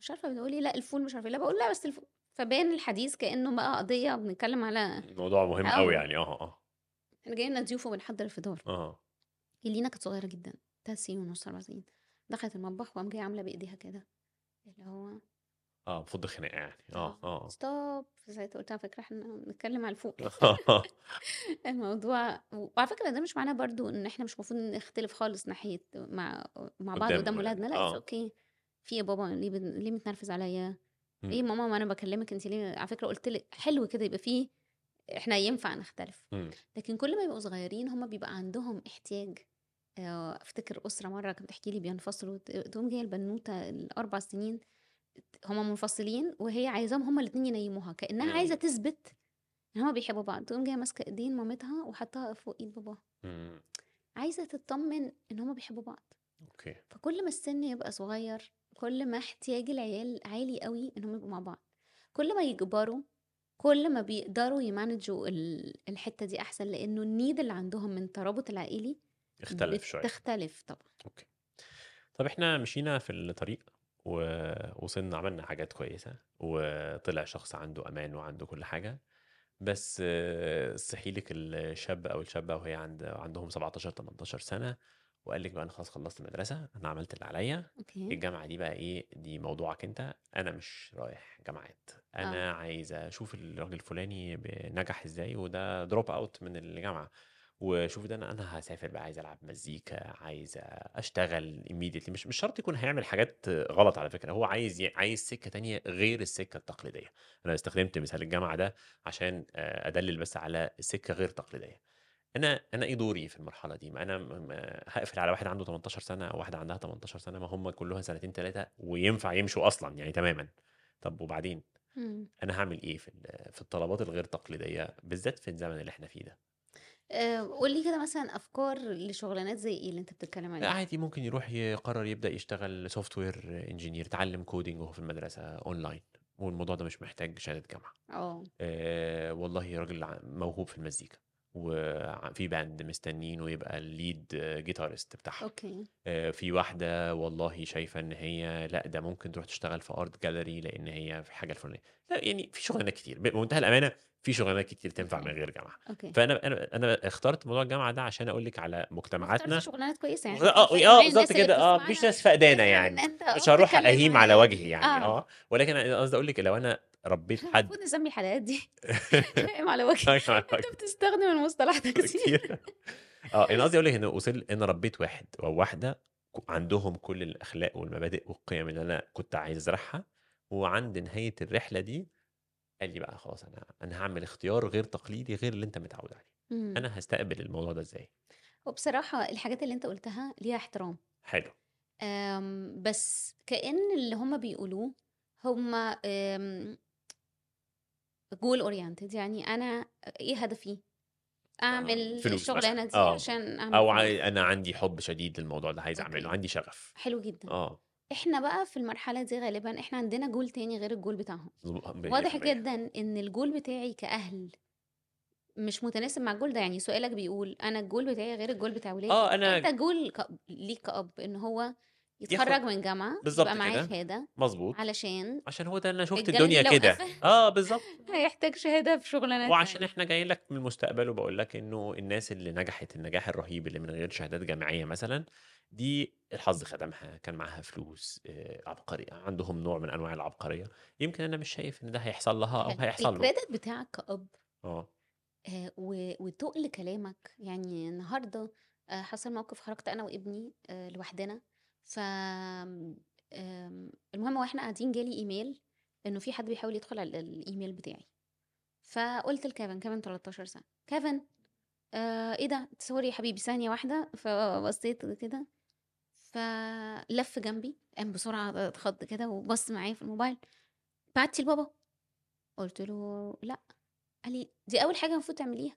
[SPEAKER 2] مش عارفة بتقول لي: "لأ الفول" مش عارفة إيه، لأ باقول: "لأ بس الف" فبان الحديث كأنه بقى قضية بنتكلم على
[SPEAKER 1] الموضوع مهم
[SPEAKER 2] آه.
[SPEAKER 1] يعني آه، آه.
[SPEAKER 2] إحنا جاي لنا ضيوف وبنحضّر الفطار.
[SPEAKER 1] آه.
[SPEAKER 2] إلينا كانت صغيرة جدًا، 3 سنين ونُص، 4 سنين. دخلت المطبخ وقام جاية عاملة بإيديها كده، اللي هو
[SPEAKER 1] آه، بفض خناقة يعني. آه،
[SPEAKER 2] آه،
[SPEAKER 1] آه.
[SPEAKER 2] stop ساعتها قُلت "على فكرة إحنا بنتكلم على الفوق."
[SPEAKER 1] آه. <laughs> <laughs>
[SPEAKER 2] الموضوع وعلى فكرة ده مش معناه برضه إن إحنا مش المفروض نختلف خالص ناحية مع مع بعض
[SPEAKER 1] قدّام.
[SPEAKER 2] ولادنا، it's
[SPEAKER 1] آه.
[SPEAKER 2] okay. في يا بابا ليه بن ليه متنرفز عليّا؟
[SPEAKER 1] إمم.
[SPEAKER 2] ماما ما أنا باكلمِك أنتِ ليه على فكرة قُلت لِك حلو كده يبقى في إحنا ينفع نختلف.
[SPEAKER 1] إمم.
[SPEAKER 2] لكن كل ما يبقوا صغيرين هم بيبقى عندهم احتياج آآ أفتكر أسرة مرّة كانت بتحكي لي بينفصلوا تقوم جاية البنوتة ال4 سنين هم منفصلين وهي عايزاهم هم الاتنين ينيموها، عايزة
[SPEAKER 1] إمم.
[SPEAKER 2] تثبت إن هم بيحبوا بعض، تقوم جاية ماسكة إيدين مامتها وحاطاها فوق إيد باباها.
[SPEAKER 1] إمم.
[SPEAKER 2] عايزة تتطمن إن هم بيحبوا بعض.
[SPEAKER 1] أوكي.
[SPEAKER 2] فكل ما السن يبقى صغير، كل ما احتياج العيال عالي أوي إن هم يبقوا مع بعض. كل ما يكبروا، كل ما بيقدروا ي manage وا ال الحتة دي أحسن، لإنه الneed اللي عندهم من الترابط العائلي
[SPEAKER 1] اختلف شوية.
[SPEAKER 2] بتختلف طبعًا.
[SPEAKER 1] أوكي. طب إحنا مشينا في الطريق ووصلنا عملنا حاجات كويسة، وطلع شخص عنده أمان وعنده كل حاجة، بس صحي لِك الشاب أو الشابة وهي عند عندهم 17، 18 سنة وقال لِك بقى أنا خلاص خلّصت المدرسة، أنا عملت اللي عليّا،
[SPEAKER 2] أوكي.
[SPEAKER 1] الجامعة دي بقى إيه، دي موضوعك أنت، أنا مش رايح جامعات،
[SPEAKER 2] آه.
[SPEAKER 1] أنا عايز أشوف الراجل الفلاني نجح إزاي وده drop out من الجامعة، وشوف ده أنا أنا هاسافر بقى عايز ألعب مزيكا، عايز أشتغل immediately مش مش شرط يكون هيعمل حاجات غلط على فكرة، هو عايز ي عايز سكة تانية غير السكة التقليدية. أنا استخدمت مثال الجامعة ده عشان آآ أدلل بس على سكة غير تقليدية. أنا أنا إيه دوري في المرحلة دي؟ ما م ما هاقفل على واحد عنده 18 سنة أو واحدة عندها 18 سنة، ما هم كلّها سنتين 3 وينفع يمشوا أصلًا يعني تمامًا. طب وبعدين؟
[SPEAKER 2] إمم.
[SPEAKER 1] أنا هاعمل إيه في ال في الطلبات الغير تقليدية، بالذات في الزمن اللي إحنا فيه ده؟
[SPEAKER 2] آآ قُل لي كده مثلًا أفكار لشغلانات زي إيه اللي أنت بتتكلم عليها؟
[SPEAKER 1] عادي ممكن يروح يقرر يبدأ يشتغل software engineer يتعلم coding وهو في المدرسة online والموضوع ده مش محتاج شهادة جامعة.
[SPEAKER 2] آه.
[SPEAKER 1] آآ والله راجل ع موهوب في المزيكا، وع في band مستنيينه يبقى الlead guitarist بتاعها.
[SPEAKER 2] أوكي.
[SPEAKER 1] آآ في واحدة والله شايفة إن هي لأ، ده ممكن تروح تشتغل في art gallery لإن هي في الحاجة الفلانية. لأ يعني في شغلانات كتير، بمنتهى الأمانة في شغلانات كتير تنفع من. غير جامعة.
[SPEAKER 2] أوكي.
[SPEAKER 1] فأنا أنا أنا اخترت موضوع الجامعة ده عشان أقول لِك على مجتمعاتنا
[SPEAKER 2] شغلانات كويسة يعني أنت فاهم
[SPEAKER 1] آه
[SPEAKER 2] اللي
[SPEAKER 1] كده مفيش
[SPEAKER 2] بتسمعنا
[SPEAKER 1] ناس فقدانة
[SPEAKER 2] تفهم
[SPEAKER 1] يعني، <laughs> مش
[SPEAKER 2] بتتكلم
[SPEAKER 1] أهيم على. وجهي يعني
[SPEAKER 2] آه.
[SPEAKER 1] آه، ولكن أنا قصدي أقول لِك لو أنا ربيت <laughs> حد
[SPEAKER 2] المفروض نسمي الحلقات دي <laughs> على وجهي.
[SPEAKER 1] وجهي.
[SPEAKER 2] بتستخدم المصطلح ده كتير.
[SPEAKER 1] آه، أنا قصدي أقول لِك إن وصل أنا ربيت واحد أو واحدة ك عندهم كل الأخلاق والمبادئ والقيم اللي أنا كنت عايز أزرعها، وعند نهاية الرحلة دي قال لي بقى خلاص أنا أنا هاعمل اختيار غير تقليدي غير اللي أنت متعود عليه.
[SPEAKER 2] إمم.
[SPEAKER 1] أنا هاستقبل الموضوع ده إزاي؟
[SPEAKER 2] وبصراحة الحاجات اللي أنت قُلتها ليها احترام.
[SPEAKER 1] حلو.
[SPEAKER 2] آمم بس كأن اللي هم بيقولوه هم آمم goal oriented يعني أنا إيه هدفي؟ الشغلانة
[SPEAKER 1] مثلًا،
[SPEAKER 2] دي
[SPEAKER 1] آه،
[SPEAKER 2] عشان أعمل
[SPEAKER 1] أو
[SPEAKER 2] فلوس.
[SPEAKER 1] عاي أنا عندي حُب شديد للموضوع ده عايز
[SPEAKER 2] أوكي.
[SPEAKER 1] عندي شغف.
[SPEAKER 2] حلو جدًا.
[SPEAKER 1] آه.
[SPEAKER 2] إحنا بقى في المرحلة دي غالبًا إحنا عندنا goal تاني غير الgoal بتاعهم. واضح
[SPEAKER 1] 100%.
[SPEAKER 2] جدًا إن الgoal بتاعي كأهل مش متناسب مع الgoal ده، يعني سؤالك بيقول أنا الgoal بتاعي غير الgoal بتاع ولادي،
[SPEAKER 1] آه، أنا
[SPEAKER 2] أنت ك ليك كأب إن هو يتخرّج من جامعة،
[SPEAKER 1] بالضبط
[SPEAKER 2] يبقى معاه
[SPEAKER 1] كده،
[SPEAKER 2] شهادة
[SPEAKER 1] مضبوط.
[SPEAKER 2] علشان
[SPEAKER 1] عشان هو ده أنا شُفت الدنيا كده.
[SPEAKER 2] قفل
[SPEAKER 1] آه، بالضبط. <laughs>
[SPEAKER 2] هيحتاج شهادة في شغلانات
[SPEAKER 1] وعشان. إحنا جايين لك من المستقبل وباقول لك إنه الناس اللي نجحت النجاح الرهيب اللي من غير شهادات جامعية مثلًا، دي الحظ خدمها، كان معاها فلوس، آآ عبقري عندهم نوع من أنواع العبقرية، يمكن أنا مش شايف إن ده هيحصل لها
[SPEAKER 2] حلو.
[SPEAKER 1] هيحصل له.
[SPEAKER 2] الcredit بتاعك كأب
[SPEAKER 1] آه.
[SPEAKER 2] آآ و وتُقل كلامك، يعني النهارده آآ حصل موقف خرجت أنا وابني لوحدنا، ف آمم آمم المهم وإحنا قاعدين جالي إيميل إنه في حد بيحاول يدخل على الإيميل بتاعي. فقُلت لكيفن، كيفن 13 سنة، كيفن آآ إيه ده؟ sorry يا حبيبي ثانية واحدة، <laughs> فبصيت كده، فلَف جنبي، قام بسرعة اتخض كده وبَص معايا في الموبايل، بعتِ لبابا؟ قُلت له: "لأ." قال لي: "دي أول حاجة المفروض تعمليها.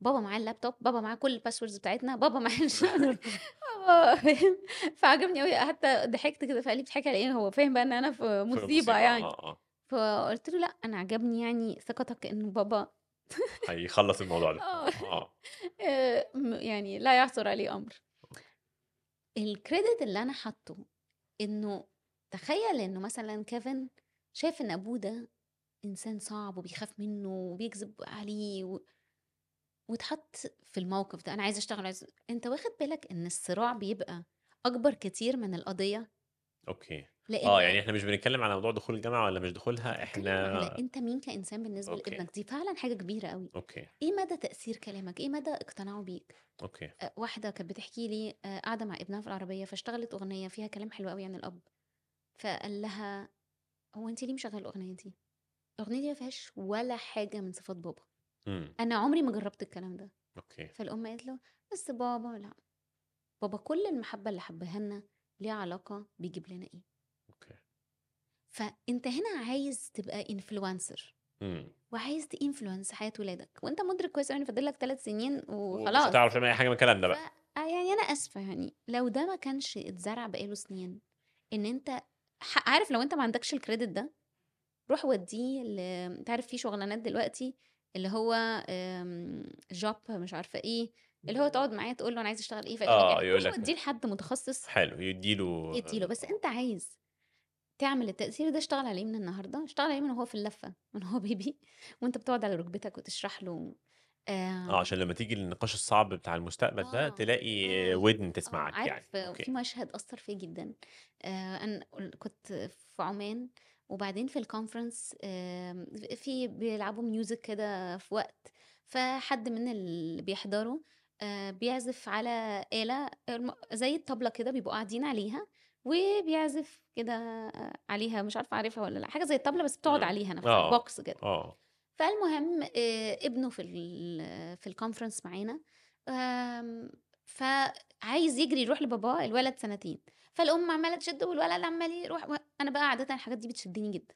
[SPEAKER 2] بابا معاه اللابتوب، بابا معاه كل الpasswords بتاعتنا، بابا معاه <laughs> <laughs> مش <laughs> بابا" فاهم؟ فعجبني أوي حتى ضحكت كده فقال لي: "بتضحكي على إيه؟" هو فاهم بقى إن أنا في مصيبة
[SPEAKER 1] مصيبة
[SPEAKER 2] يعني.
[SPEAKER 1] آه، آه.
[SPEAKER 2] فقُلت له: "لأ، أنا عجبني يعني ثقتك إنه بابا" <laughs>
[SPEAKER 1] هيخلّص الموضوع ده.
[SPEAKER 2] آه.
[SPEAKER 1] آه. <laughs>
[SPEAKER 2] يعني لا يعثر عليه أمر. الcredit اللي أنا حاطّه إنه تخيّل إنه مثلًا كيفن شاف إن أبوه ده إنسان صعب وبيخاف منه وبيكذب عليه و... واتحط في الموقف ده. أنا عايز أشتغل عايز أنت واخد بالك إن الصراع بيبقى أكبر كتير من القضية؟
[SPEAKER 1] أوكي.
[SPEAKER 2] لأن
[SPEAKER 1] آه، يعني إحنا مش بنتكلم على موضوع دخول الجامعة والّا مش دخولها،
[SPEAKER 2] على
[SPEAKER 1] إحنا
[SPEAKER 2] أنت مين كإنسان بالنسبة
[SPEAKER 1] أوكي.
[SPEAKER 2] لابنك؟ دي فعلا حاجة كبيرة قوي
[SPEAKER 1] أوكي،
[SPEAKER 2] إيه مدى تأثير كلامك؟ إيه مدى اقتناعه بيك؟
[SPEAKER 1] أوكي.
[SPEAKER 2] أ واحدة كانت بتحكي لي آآ قاعدة مع ابنها في العربية، فاشتغلت أغنية فيها كلام حلو أوي عن الأب، فقال لها: "هو أنتِ ليه مشغّلة الأغنية دي؟ الأغنية دي ما فيهاش ولا حاجة من صفات بابا،
[SPEAKER 1] إمم،
[SPEAKER 2] أنا عمري ما جرّبت الكلام ده."
[SPEAKER 1] أوكي،
[SPEAKER 2] فالأم قالت له: "بس بابا لأ، بابا كل المحبة اللي حبّاها لنا ليها علاقة بيجيب لنا إيه."
[SPEAKER 1] أوكي.
[SPEAKER 2] فأنت هنا عايز تبقى influencer
[SPEAKER 1] إمم.
[SPEAKER 2] وعايز تinfluence حياة ولادك، وأنت مُدرك كويس إن فاضل لك 3 سنين وخلاص.
[SPEAKER 1] هتعرف تعمل أي حاجة من الكلام ده
[SPEAKER 2] ف
[SPEAKER 1] بقى.
[SPEAKER 2] آه يعني أنا آسفة يعني لو ده ما كانش اتزرع بقى له سنين، إن أنت ح عارف لو أنت ما عندكش الcredit ده، روح ودّيه ل أنت عارف في شغلانات دلوقتي اللي هو job مش عارفة إيه، اللي هو تقعد معاه تقول له أنا عايز لك
[SPEAKER 1] آه،
[SPEAKER 2] إيه،
[SPEAKER 1] يقول لك
[SPEAKER 2] ودّيه لحد متخصص
[SPEAKER 1] حلو، يدّي له
[SPEAKER 2] يدّي له، بس أنت عايز تعمل التأثير ده اشتغل عليه من النهارده، اشتغل عليه من وهو في اللفة، من وهو baby وأنت بتقعد على ركبتك وتشرح له
[SPEAKER 1] آه،
[SPEAKER 2] آمم
[SPEAKER 1] عشان لمّا تيجي للنقاش الصعب بتاع المستقبل ده،
[SPEAKER 2] آه،
[SPEAKER 1] تلاقي
[SPEAKER 2] آه،
[SPEAKER 1] ودن
[SPEAKER 2] آه،
[SPEAKER 1] تسمعك يعني،
[SPEAKER 2] عارف في
[SPEAKER 1] أوكي.
[SPEAKER 2] مشهد أثّر فيّا جدًا، أنا ال كنت في عمان وبعدين في آمم في بيلعبوا music كده في وقت، فحد من اللي بيحضروا آآ بيعزف على آلة زي الطبلة كده بيبقوا قاعدين عليها، وبيعزف كده عليها مش عارفة عارفها والّا لأ، حاجة زي الطبلة بس بتقعد عليها نفسها
[SPEAKER 1] آه،
[SPEAKER 2] box كده.
[SPEAKER 1] آه،
[SPEAKER 2] فالمهم آآ ابنه في في الconference معانا فعايز يجري يروح لباباه، الولد سنتين، فالأم عمّالة تشده والولد عمّال يروح و أنا بقى عادةً الحاجات دي بتشدني جدًا،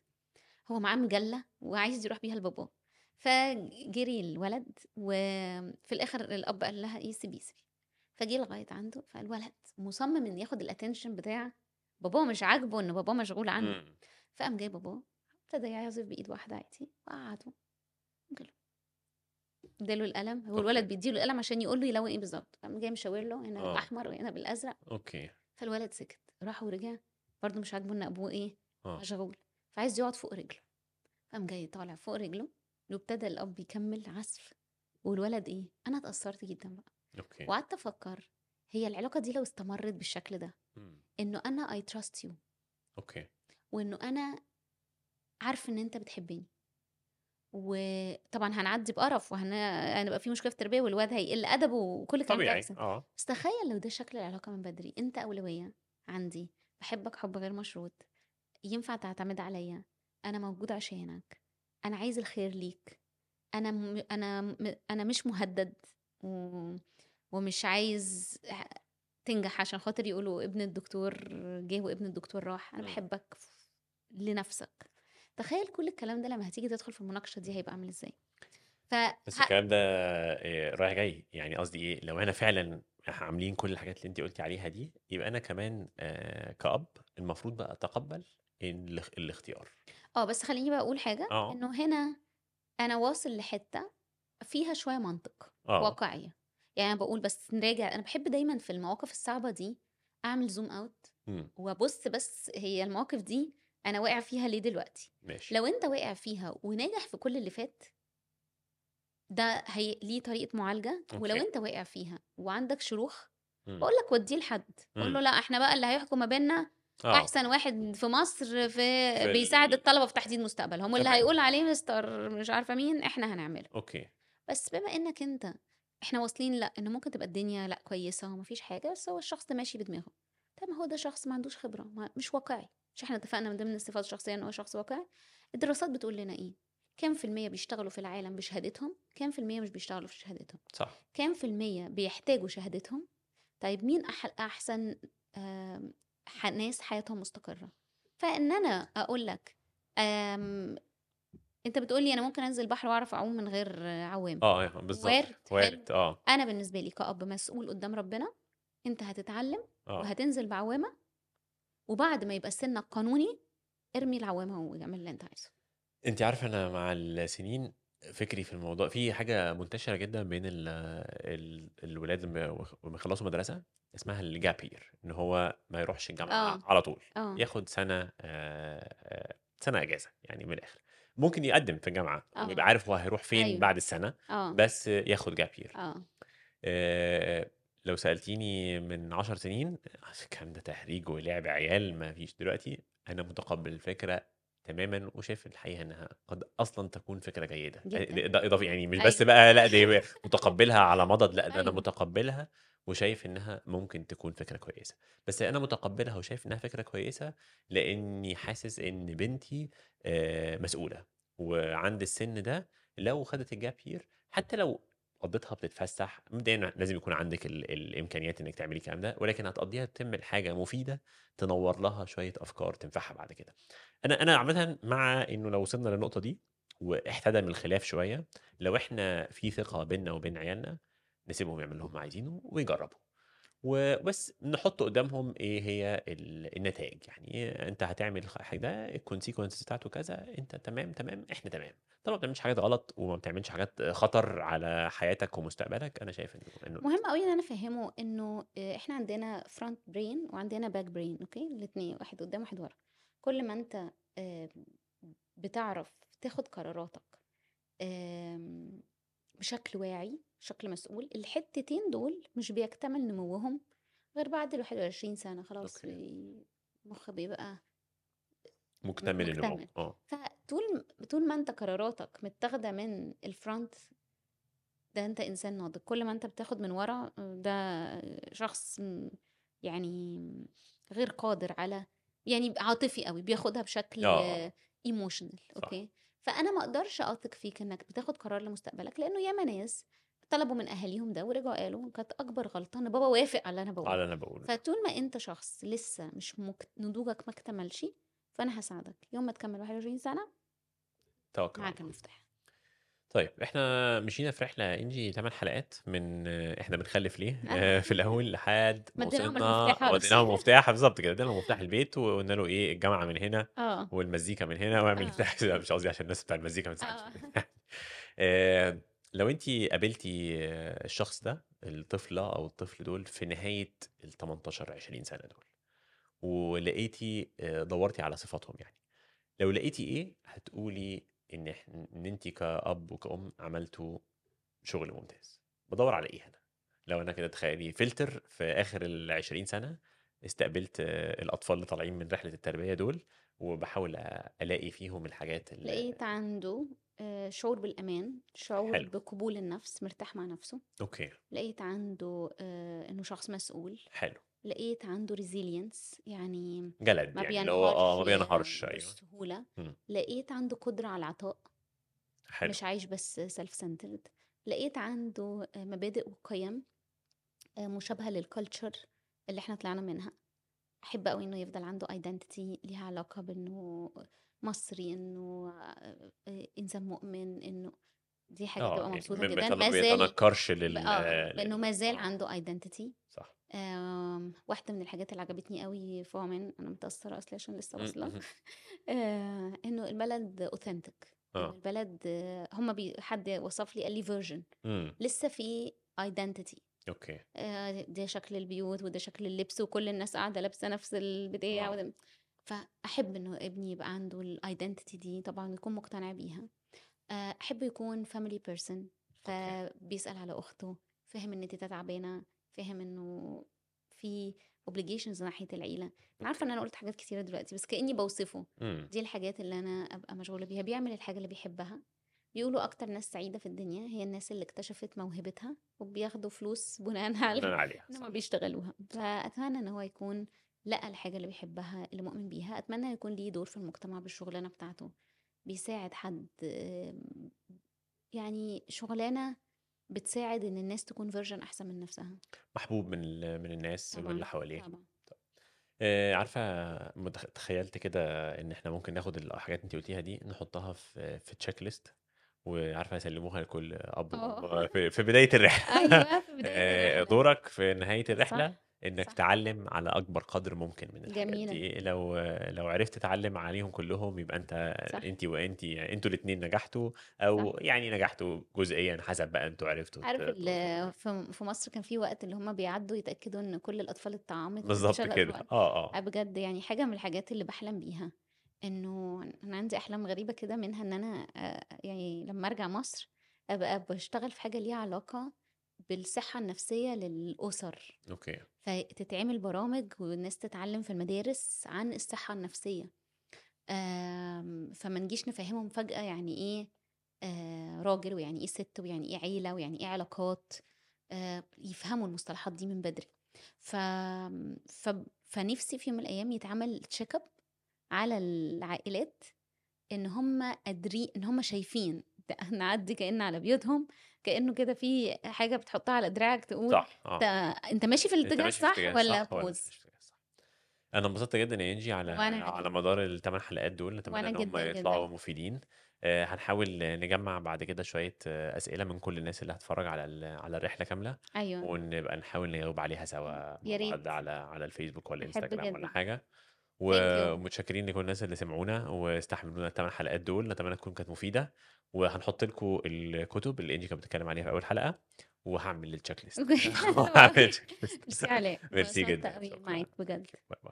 [SPEAKER 2] هو معاه مجلة وعايز يروح بيها لباباه، فجري الولد وفي الآخر الأب قال لها إيه سيبيه، سيبيه، فجه لغاية عنده، فالولد مصمم إن ياخد الattention بتاع باباه، مش عاجبه إن باباه مشغول عنه، فقام جاي باباه ابتدى يعزف بإيد واحدة عادي وقعّده. جاله. ادّى له القلم، هو الولد
[SPEAKER 1] أوكي،
[SPEAKER 2] بيدّي له القلم عشان يقول له يلوّن إيه بالضبط، قام جاي مشاور له هنا
[SPEAKER 1] آه،
[SPEAKER 2] بالأحمر وهنا بالأزرق،
[SPEAKER 1] أوكي،
[SPEAKER 2] فالولد سكت، راح ورجع برضه مش عاجبه إن أبوه إيه،
[SPEAKER 1] آه،
[SPEAKER 2] مشغول، فعايز يقعد فوق رجله، قام جاي طالع فوق رجله وابتدى الأب يكمّل عزف والولد إيه، أنا اتأثّرت جدًا بقى،
[SPEAKER 1] أوكي،
[SPEAKER 2] وقعدت أفكّر هي العلاقة دي لو استمرِّت بالشكل ده، إنه أنا I trust you
[SPEAKER 1] أوكي،
[SPEAKER 2] وإنه أنا عارفة إن أنت بتحبّني. وطبعًا هنعدّي بقرف وهن هنبقى في مشكلة في التربية والواد هيقل أدبه وكل الكلام ده
[SPEAKER 1] طبيعي،
[SPEAKER 2] هيحصل،
[SPEAKER 1] آه،
[SPEAKER 2] بس تخيّل لو ده شكل العلاقة من بدري، أنت أولوية عندي، باحبك حُب غير مشروط، ينفع تعتمد عليَّ، أنا موجود عشانك، أنا عايز الخير ليك، أنا م أنا م أنا مش مهدّد و ومش عايز ح تنجح عشان خاطر يقولوا ابن الدكتور جِه وابن الدكتور راح، أنا
[SPEAKER 1] إمم.
[SPEAKER 2] باحبك ف لنَفْسك. تخيّل كل الكلام ده لمّا هتيجي تدخل في المناقشة دي هيبقى عامل إزاي؟ ف
[SPEAKER 1] بس الكلام ده آآ رايح جاي، يعني قصدي إيه، لو أنا فعلًا عاملين كل الحاجات اللي أنتِ قُلتِ عليها دي، يبقى أنا كمان آآ كأب المفروض بقى الاخ الاختيار.
[SPEAKER 2] آه، بس خلّيني بقى أقول حاجة،
[SPEAKER 1] آه،
[SPEAKER 2] إنه هنا أنا واصل لحتّة فيها شوية منطق،
[SPEAKER 1] آه،
[SPEAKER 2] واقعية، يعني أنا باقول بس نراجع أنا باحب دايمًا في المواقف الصعبة دي أعمل zoom out
[SPEAKER 1] إمم،
[SPEAKER 2] وأبُص بس هي المواقف دي أنا واقع فيها ليه دلوقتي؟
[SPEAKER 1] ماشي،
[SPEAKER 2] لو أنت واقع فيها وناجح في كل اللي فات، ده هي ليه طريقة معالجة، ولو
[SPEAKER 1] أوكي،
[SPEAKER 2] أنت واقع فيها وعندك شروخ،
[SPEAKER 1] إمم،
[SPEAKER 2] باقول لك ودّيه لحد، قُل له لأ إحنا بقى اللي هيحكم ما بيننا
[SPEAKER 1] آه،
[SPEAKER 2] أحسن واحد في مصر في
[SPEAKER 1] في
[SPEAKER 2] بيساعد
[SPEAKER 1] ال
[SPEAKER 2] الطلبة في تحديد مستقبلهم، واللي هيقول عليه مستر مش عارفة مين إحنا هنعمله.
[SPEAKER 1] أوكي،
[SPEAKER 2] بس بما إنك أنت إحنا واصلين لأ، إن ممكن تبقى الدنيا لأ كويسة وما فيش حاجة، بس هو الشخص ماشي بدماغه. طب ما هو ده شخص ما عندوش خبرة، ما مش واقعي. مش إحنا اتفقنا من ضمن الصفات الشخصية إن هو شخص واقعي؟ الدراسات بتقول لنا إيه؟ كام في المِيّة بيشتغلوا في العالم بشهادتهم، كام في المِيّة مش بيشتغلوا في شهادتهم،
[SPEAKER 1] صح،
[SPEAKER 2] كام في المِيّة بيحتاجوا شهادتهم، طيب مين أح أحسن ناس حياتهم مستقرة. فإن أنا أقول لك أنت بتقول لي أنا ممكن أنزل البحر وأعرف أعوم من غير عوّام.
[SPEAKER 1] أيوه بالضبط،
[SPEAKER 2] وارد،.
[SPEAKER 1] وارد، آه،
[SPEAKER 2] أنا بالنسبة لي كأب مسؤول قدّام ربنا، أنت هتتعلّم
[SPEAKER 1] آه،
[SPEAKER 2] وهتنزل بعوّامة، وبعد ما يبقى سِنّك قانوني، ارمي العوّامة واعمل اللي أنت عايزه.
[SPEAKER 1] أنتِ عارفة أنا مع السنين فكري في الموضوع في حاجة منتشرة جدًا بين ال ال الولاد لمّا يخلّصوا مدرسة، اسمها year إن هو ما يروحش الجامعة
[SPEAKER 2] آه،
[SPEAKER 1] على طول،
[SPEAKER 2] آه.
[SPEAKER 1] ياخد سَنة آآ، سَنة إجازة يعني من الآخر، ممكن يقدم في الجامعة ويبقى
[SPEAKER 2] آه.
[SPEAKER 1] عارف هو هيروح فين
[SPEAKER 2] أيوه.
[SPEAKER 1] بعد السنة
[SPEAKER 2] آه.
[SPEAKER 1] بس ياخد جاب يير
[SPEAKER 2] آه.
[SPEAKER 1] لو سألتيني من عشر سنين الكلام ده تهريج ولعب عيال ما فيش دلوقتي أنا متقبل الفكرة تماما وشايف الحقيقة إنها قد أصلا تكون فكرة جيدة
[SPEAKER 2] جدًا.
[SPEAKER 1] ده إضافي يعني مش بس
[SPEAKER 2] أيوه.
[SPEAKER 1] بقى لأ دي متقبلها على مضض لأ ده أنا
[SPEAKER 2] أيوه.
[SPEAKER 1] متقبلها وشايف إنها ممكن تكون فكرة كويسة بس أنا متقبلها وشايف إنها فكرة كويسة لأني حاسس إن بنتي مسؤولة وعند السن ده لو خدت الجاب يير حتى لو قضيتها بتتفسح مبدئيا لازم يكون عندك ال... الإمكانيات إنك تعملي الكلام ده ولكن هتقضيها تعمل حاجة مفيدة تنور لها شوية أفكار تنفعها بعد كده. أنا أنا عامه مع إنه لو وصلنا للنقطة دي واحتدم الخلاف شوية لو إحنا في ثقة بيننا وبين عيالنا نسيبهم يعملوا اللي هم عايزينه ويجربوا. وبس نحط قدامهم إيه هي ال- النتائج يعني أنت هتعمل ده ال consequences بتاعته كذا أنت تمام تمام إحنا تمام. طبعا ما بتعملش حاجات غلط وما بتعملش حاجات خطر على حياتك ومستقبلك. أنا شايف إنه إنه
[SPEAKER 2] مهم أوي إن أنا أفهّمه إنه آآ إحنا عندنا front brain وعندنا back brain أوكي، الاتنين واحد قدّام واحد ورا. كل ما أنت آآ بتعرف تاخد قراراتك بشكل واعي، بشكل مسؤول، الحتتين دول مش بيكتمل نموهم غير بعد ال21 سنة خلاص
[SPEAKER 1] أوكي.
[SPEAKER 2] بي المخ بيبقى
[SPEAKER 1] مكتمل النمو. آه.
[SPEAKER 2] فطول طول ما أنت قراراتك متاخدة من الfront ده أنت إنسان ناضج، كل ما أنت بتاخد من ورا ده شخص يعني غير قادر على يعني عاطفي أوي، بياخدها بشكل
[SPEAKER 1] آه.
[SPEAKER 2] emotional
[SPEAKER 1] صح.
[SPEAKER 2] أوكي، فأنا ما أقدرش أثق فيك إنك بتاخد قرار لمستقبلك، لإنه ياما ناس طلبوا من أهاليهم ده ورجعوا قالوا كانت أكبر غلطة إن بابا وافق على اللي أنا باقوله،
[SPEAKER 1] على اللي أنا بقوله
[SPEAKER 2] فطول ما أنت شخص لسه مش مك نضوجك ما اكتملش، فأنا هاساعدك، يوم ما تكمل 21 سنة
[SPEAKER 1] توكل
[SPEAKER 2] معاك المفتاح.
[SPEAKER 1] طيب إحنا مشينا في رحلة إنجي 8 حلقات من آه، <laughs> إحنا بنخلف ليه
[SPEAKER 2] آه.
[SPEAKER 1] آه، <laughs> في الأول لحد <laughs> ما وصلنا
[SPEAKER 2] المفتاح.
[SPEAKER 1] وديناهم مفتاح بالظبط كده ادينا مفتاح البيت وقلنا له إيه الجامعة من هنا
[SPEAKER 2] آه.
[SPEAKER 1] والمزيكا من هنا واعمل
[SPEAKER 2] آه.
[SPEAKER 1] مش قصدي عشان الناس بتاع المزيكا ما تزعلش
[SPEAKER 2] آه.
[SPEAKER 1] آه، لو انت قابلتي الشخص ده الطفله أو الطفل دول في نهاية ال 18 20 سنة دول ولقيتي آه، دورتي على صفاتهم يعني لو لقيتي إيه هتقولي إحنا- إن انت كأب وكأم عملتوا شغل ممتاز. بدور على إيه هنا؟ لو أنا كده تخيلي فلتر في آخر ال 20 سنة استقبلت آه، الأطفال اللي طالعين من رحلة التربية دول وبحاول أ- ألاقي فيهم الحاجات اللي
[SPEAKER 2] لقيت عنده شعور بالأمان شعور
[SPEAKER 1] حلو.
[SPEAKER 2] بقبول النفس مرتاح مع نفسه.
[SPEAKER 1] أوكي.
[SPEAKER 2] لقيت عنده آه، إنه شخص مسؤول.
[SPEAKER 1] حلو.
[SPEAKER 2] لقيت عنده resilience يعني
[SPEAKER 1] جلد
[SPEAKER 2] ما
[SPEAKER 1] يعني اللي هو آه ما
[SPEAKER 2] بينهارش
[SPEAKER 1] أيوه
[SPEAKER 2] بسهولة
[SPEAKER 1] مم.
[SPEAKER 2] لقيت عنده قدرة على العطاء.
[SPEAKER 1] حلو.
[SPEAKER 2] مش عايش بس self centered لقيت عنده آه، مبادئ وقيم آه، مشابهة لل culture اللي إحنا طلعنا منها. أحب قوي إنه يفضل عنده identity ليها علاقة بإنه مصري إنه آه، آه، إنسان مؤمن إنه دي حاجة
[SPEAKER 1] آه
[SPEAKER 2] تبقى
[SPEAKER 1] يعني
[SPEAKER 2] مبسوطة
[SPEAKER 1] ما
[SPEAKER 2] جدا.
[SPEAKER 1] بيتن-
[SPEAKER 2] ما زال
[SPEAKER 1] لل
[SPEAKER 2] آه بانه
[SPEAKER 1] لل
[SPEAKER 2] ما زال عنده identity.
[SPEAKER 1] صح.
[SPEAKER 2] آم، واحدة من الحاجات اللي عجبتني قوي في عمان أنا متأثرة أصلي عشان لسه
[SPEAKER 1] مم.
[SPEAKER 2] آه، إنه البلد authentic إنه
[SPEAKER 1] آه.
[SPEAKER 2] البلد آه، هما بي حد وصف لي قال لي virgin
[SPEAKER 1] مم.
[SPEAKER 2] لسه في identity.
[SPEAKER 1] أوكي.
[SPEAKER 2] آه، ده شكل البيوت وده شكل اللبس وكل الناس قاعدة لابسة نفس وده فأحب إنه ابني يبقى عنده ال identity دي طبعا يكون مقتنع بيها. آه، أحب يكون family person.
[SPEAKER 1] أوكي.
[SPEAKER 2] فبيسأل على أخته فاهم إن تيتا تعبانة فاهم إنه في obligations ناحية العيلة. أنا عارفة إن
[SPEAKER 1] أوكي
[SPEAKER 2] أنا قلت حاجات كتيرة دلوقتي بس كأني بوصفه. دي الحاجات اللي أنا أبقى مشغولة بيها. بيعمل الحاجة اللي بيحبها. بيقولوا أكتر ناس سعيدة في الدنيا هي الناس اللي اكتشفت موهبتها وبياخدوا فلوس بناء على
[SPEAKER 1] بناء عليها صح.
[SPEAKER 2] بيشتغلوها. فأتمنى إن هو يكون لقى الحاجة اللي بيحبها اللي مؤمن بيها أتمنى يكون ليه دور في المجتمع بالشغلانة بتاعته بيساعد حد يعني شغلانة بتساعد إن الناس تكون فيرجن أحسن من نفسها.
[SPEAKER 1] محبوب من من الناس واللي
[SPEAKER 2] طبعا
[SPEAKER 1] حواليه
[SPEAKER 2] طبعا.
[SPEAKER 1] آه، عارفة متخ- تخيلت كده إن إحنا ممكن ناخد الحاجات انت قلتيها دي نحطها في في تشيك ليست وعارفة يسلموها لكل
[SPEAKER 2] أب
[SPEAKER 1] وام في بداية الرحلة. <laughs>
[SPEAKER 2] أيوه في بداية <laughs>
[SPEAKER 1] آه،
[SPEAKER 2] الرحلة.
[SPEAKER 1] دورك في نهاية الرحلة.
[SPEAKER 2] صح
[SPEAKER 1] إنك
[SPEAKER 2] صح.
[SPEAKER 1] تعلم على أكبر قدر ممكن من الحاجات
[SPEAKER 2] جميلة.
[SPEAKER 1] دي. لو لو عرفت تتعلم عليهم كلهم يبقى أنت
[SPEAKER 2] صح.
[SPEAKER 1] أنت وأنت أنتوا الاثنين نجحتوا
[SPEAKER 2] صح.
[SPEAKER 1] أو يعني نجحتوا جزئيا حسب بقى أنتوا عرفتوا
[SPEAKER 2] عارف في في مصر كان في وقت اللي هم بيعدوا يتأكدوا إن كل الأطفال اتطعمت
[SPEAKER 1] بالظبط كده. آه آه.
[SPEAKER 2] آه بجد يعني حاجة من الحاجات اللي بحلم بيها إنه أنا عندي أحلام غريبة كده منها إن أنا آآ يعني لمّا أرجع مصر أبقى باشتغل في حاجة ليها علاقة بالصحة النفسية للأسر،
[SPEAKER 1] أوكي.
[SPEAKER 2] فتتعمل برامج والناس تتعلم في المدارس عن الصحة النفسية. آمم، فما نجيش نفهّمهم فجأة يعني إيه آآ راجل، ويعني إيه ست، ويعني إيه عيلة، ويعني إيه علاقات، آآ يفهموا المصطلحات دي من بدري. ف فب فنفسي في يوم من الأيام يتعمل check up على العائلات إن هم قادري إن هم شايفين <laughs> نعدّي كأن على بيوتهم، كأنه كده في حاجة بتحطها على دراعك تقول
[SPEAKER 1] صح، آه.
[SPEAKER 2] أنت ماشي في الاتجاه الصح
[SPEAKER 1] الاتجاه الصح. أنا انبسطت جدًا يا إنجي على على. مدار ال8 حلقات دول، نتمنى إن هم يطلعوا
[SPEAKER 2] جدًا.
[SPEAKER 1] مفيدين. آآ هنحاول نجمّع بعد كده شوية أسئلة من كل الناس اللي هتتفرّج على على الرحلة كاملة،
[SPEAKER 2] أيوه.
[SPEAKER 1] ونبقى نحاول نجاوب عليها سوا
[SPEAKER 2] يا ريت.
[SPEAKER 1] على على الفيسبوك والّا
[SPEAKER 2] أحب
[SPEAKER 1] إنستجرام والّا ومتشكرين لكل الناس اللي سمعونا واستحملونا ال8 حلقات دول، نتمنى تكون كانت مفيدة، وهنحط لكم الكتب اللي إنجي كانت بتتكلم عليها في الcheck list. وهاعمل check list.
[SPEAKER 2] ميرسي
[SPEAKER 1] جدًا،.
[SPEAKER 2] معاك بجد.
[SPEAKER 1] شكرًا.